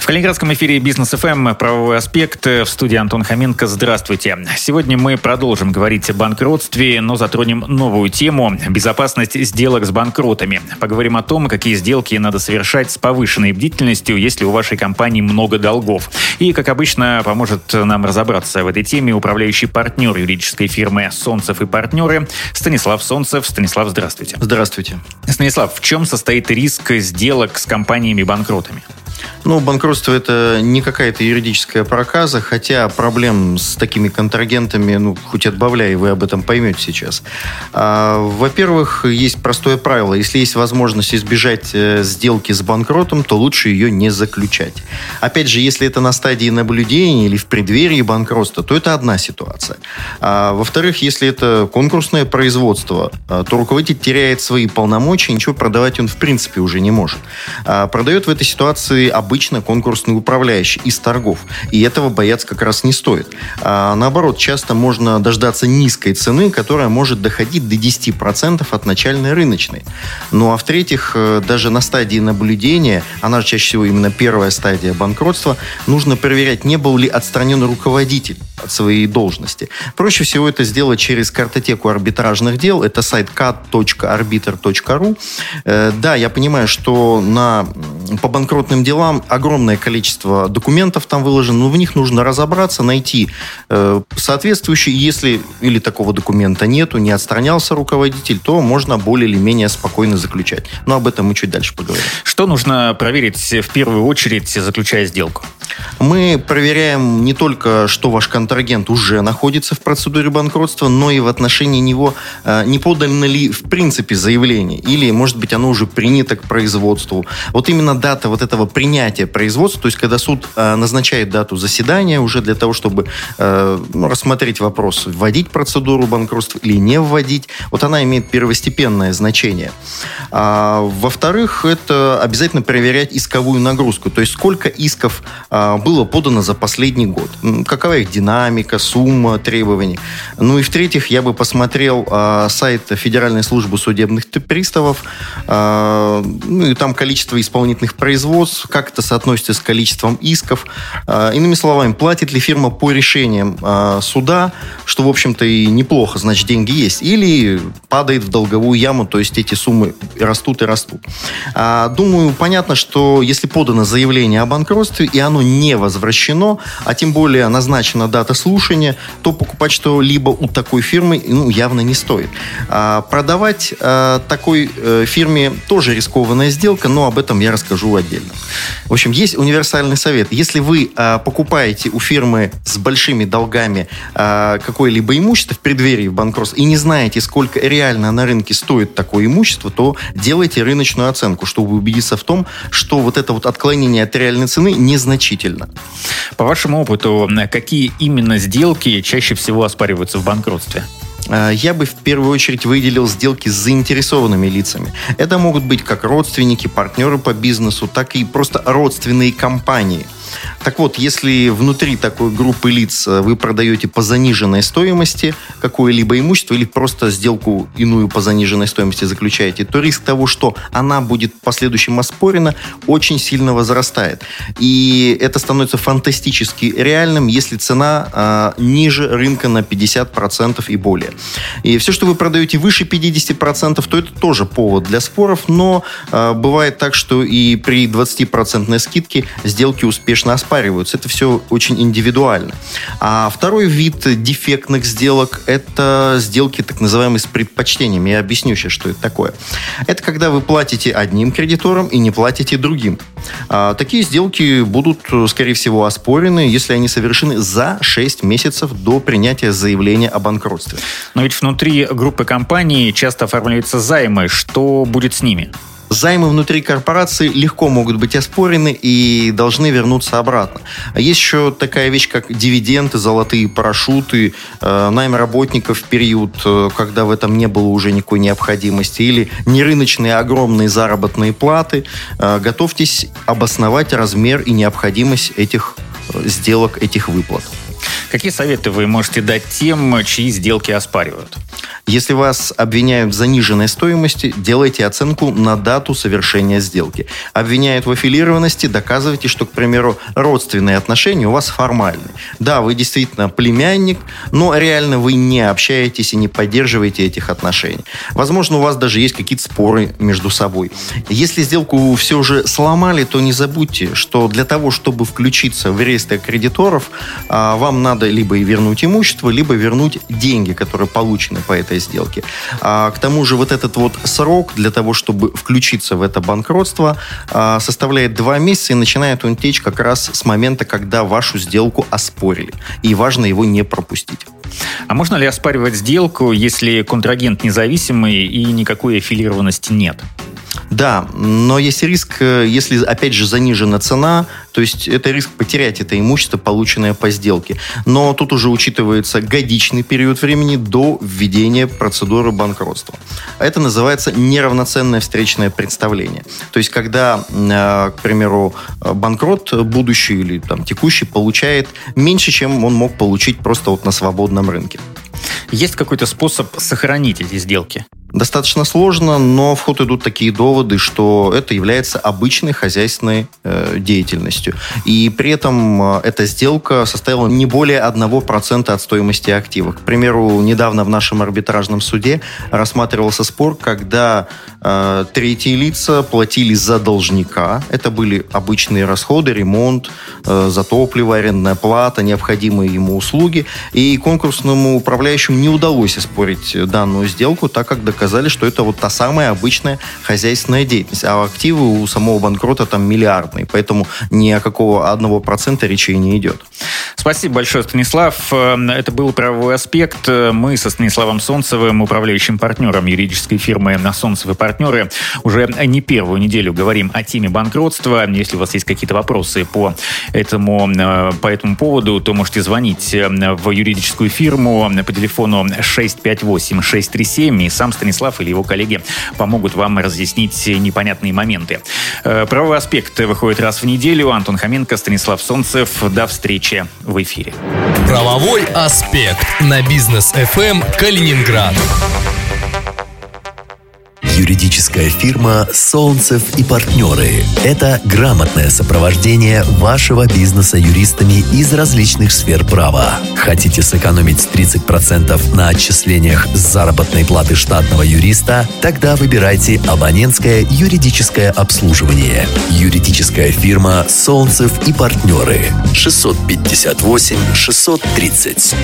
В Калининградском эфире Бизнес ФМ правовой аспект в студии Антон Хоменко. Здравствуйте. Сегодня мы продолжим говорить о банкротстве, но затронем новую тему – безопасность сделок с банкротами. Поговорим о том, какие сделки надо совершать с повышенной бдительностью, если у вашей компании много долгов. И, как обычно, поможет нам разобраться в этой теме управляющий партнер юридической фирмы «Солнцев и партнеры» Станислав Солнцев. Станислав, здравствуйте. Здравствуйте. Станислав, в чем состоит риск сделок с компаниями-банкротами? Ну, банкротство это не какая-то юридическая проказа, хотя проблем с такими контрагентами, ну, хоть отбавляй, вы об этом поймете сейчас. А, во-первых, есть простое правило. Если есть возможность избежать э, сделки с банкротом, то лучше ее не заключать. Опять же, если это на стадии наблюдения или в преддверии банкротства, то это одна ситуация. А, во-вторых, если это конкурсное производство, а, то руководитель теряет свои полномочия, ничего продавать он в принципе уже не может. А, продает в этой ситуации обычно конкурсный управляющий из торгов. И этого бояться как раз не стоит. А наоборот, часто можно дождаться низкой цены, которая может доходить до 10% от начальной рыночной. Ну а в-третьих, э, даже на стадии наблюдения, она чаще всего именно первая стадия банкротства, нужно проверять, не был ли отстранен руководитель от своей должности. Проще всего это сделать через картотеку арбитражных дел. Это сайт cat.arbiter.ru. Э, да, я понимаю, что на, по банкротным делам огромное количество документов там выложено, но в них нужно разобраться, найти э, соответствующий. Если или такого документа нету, не отстранялся руководитель, то можно более или менее спокойно заключать. Но об этом мы чуть дальше поговорим. Что нужно проверить в первую очередь, заключая сделку? Мы проверяем не только, что ваш контрагент уже находится в процедуре банкротства, но и в отношении него э, не подано ли в принципе заявление, или, может быть, оно уже принято к производству. Вот именно дата вот этого принятия производства, то есть когда суд э, назначает дату заседания уже для того, чтобы э, ну, рассмотреть вопрос, вводить процедуру банкротства или не вводить, вот она имеет первостепенное значение. А, во-вторых, это обязательно проверять исковую нагрузку, то есть сколько исков было подано за последний год. Какова их динамика, сумма требований. Ну и в-третьих, я бы посмотрел э, сайт Федеральной службы судебных приставов, э, ну и там количество исполнительных производств, как это соотносится с количеством исков. Э, иными словами, платит ли фирма по решениям э, суда, что, в общем-то, и неплохо, значит, деньги есть, или падает в долговую яму, то есть эти суммы растут и растут. А, думаю, понятно, что если подано заявление о банкротстве, и оно не возвращено, а тем более назначена дата слушания, то покупать что-либо у такой фирмы ну, явно не стоит. А, продавать а, такой а, фирме тоже рискованная сделка, но об этом я расскажу отдельно. В общем, есть универсальный совет. Если вы а, покупаете у фирмы с большими долгами а, какое-либо имущество в преддверии банкротства и не знаете, сколько реально на рынке стоит такое имущество, то делайте рыночную оценку, чтобы убедиться в том, что вот это вот отклонение от реальной цены незначительно. По вашему опыту, какие именно сделки чаще всего оспариваются в банкротстве? А, я бы в первую очередь выделил сделки с заинтересованными лицами. Это могут быть как родственники, партнеры по бизнесу, так и просто родственные компании – так вот, если внутри такой группы лиц э, вы продаете по заниженной стоимости какое-либо имущество или просто сделку иную по заниженной стоимости заключаете, то риск того, что она будет в последующем оспорена, очень сильно возрастает. И это становится фантастически реальным, если цена э, ниже рынка на 50% и более. И все, что вы продаете выше 50%, то это тоже повод для споров, но э, бывает так, что и при 20% скидке сделки успешно оспариваются оспариваются. Это все очень индивидуально. А второй вид дефектных сделок – это сделки так называемые с предпочтением. Я объясню сейчас, что это такое. Это когда вы платите одним кредиторам и не платите другим. А, такие сделки будут, скорее всего, оспорены, если они совершены за 6 месяцев до принятия заявления о банкротстве. Но ведь внутри группы компаний часто оформляются займы. Что будет с ними? Займы внутри корпорации легко могут быть оспорены и должны вернуться обратно. А есть еще такая вещь, как дивиденды, золотые парашюты, э, найм работников в период, э, когда в этом не было уже никакой необходимости, или нерыночные огромные заработные платы. Э, готовьтесь обосновать размер и необходимость этих сделок этих выплат. Какие советы вы можете дать тем, чьи сделки оспаривают? Если вас обвиняют в заниженной стоимости, делайте оценку на дату совершения сделки. Обвиняют в аффилированности, доказывайте, что, к примеру, родственные отношения у вас формальны. Да, вы действительно племянник, но реально вы не общаетесь и не поддерживаете этих отношений. Возможно, у вас даже есть какие-то споры между собой. Если сделку все же сломали, то не забудьте, что для того, чтобы включиться в реестр кредиторов, а, вам надо либо вернуть имущество, либо вернуть деньги, которые получены по этой сделки. А, к тому же вот этот вот срок для того, чтобы включиться в это банкротство, а, составляет два месяца и начинает он течь как раз с момента, когда вашу сделку оспорили. И важно его не пропустить. А можно ли оспаривать сделку, если контрагент независимый и никакой аффилированности нет? Да, но есть риск, э, если, опять же, занижена цена, то есть это риск потерять это имущество, полученное по сделке. Но тут уже учитывается годичный период времени до введения процедуры банкротства. Это называется неравноценное встречное представление. То есть когда, э, к примеру, банкрот будущий или там, текущий получает меньше, чем он мог получить просто вот на свободном рынке. Есть какой-то способ сохранить эти сделки? Достаточно сложно, но в ход идут такие доводы, что это является обычной хозяйственной э, деятельностью. И при этом э, эта сделка составила не более 1% от стоимости актива. К примеру, недавно в нашем арбитражном суде рассматривался спор, когда э, третьи лица платили за должника. Это были обычные расходы, ремонт, э, за топливо, арендная плата, необходимые ему услуги. И конкурсному управляющему не удалось оспорить данную сделку, так как доказательства доказали, что это вот та самая обычная хозяйственная деятельность. А активы у самого банкрота там миллиардные. Поэтому ни о какого одного процента речи не идет. Спасибо большое, Станислав. Это был правовой аспект. Мы со Станиславом Солнцевым, управляющим партнером юридической фирмы Солнцевы партнеры, уже не первую неделю говорим о теме банкротства. Если у вас есть какие-то вопросы по этому, э, по этому поводу, то можете звонить в юридическую фирму по телефону 658-637 и сам Станислав Станислав или его коллеги помогут вам разъяснить непонятные моменты. Э, правовой аспект выходит раз в неделю. Антон Хоменко, Станислав Солнцев. До встречи в эфире. Правовой аспект на бизнес FM Калининград юридическая фирма «Солнцев и партнеры». Это грамотное сопровождение вашего бизнеса юристами из различных сфер права. Хотите сэкономить 30% на отчислениях с заработной платы штатного юриста? Тогда выбирайте абонентское юридическое обслуживание. Юридическая фирма «Солнцев и партнеры». 658 630.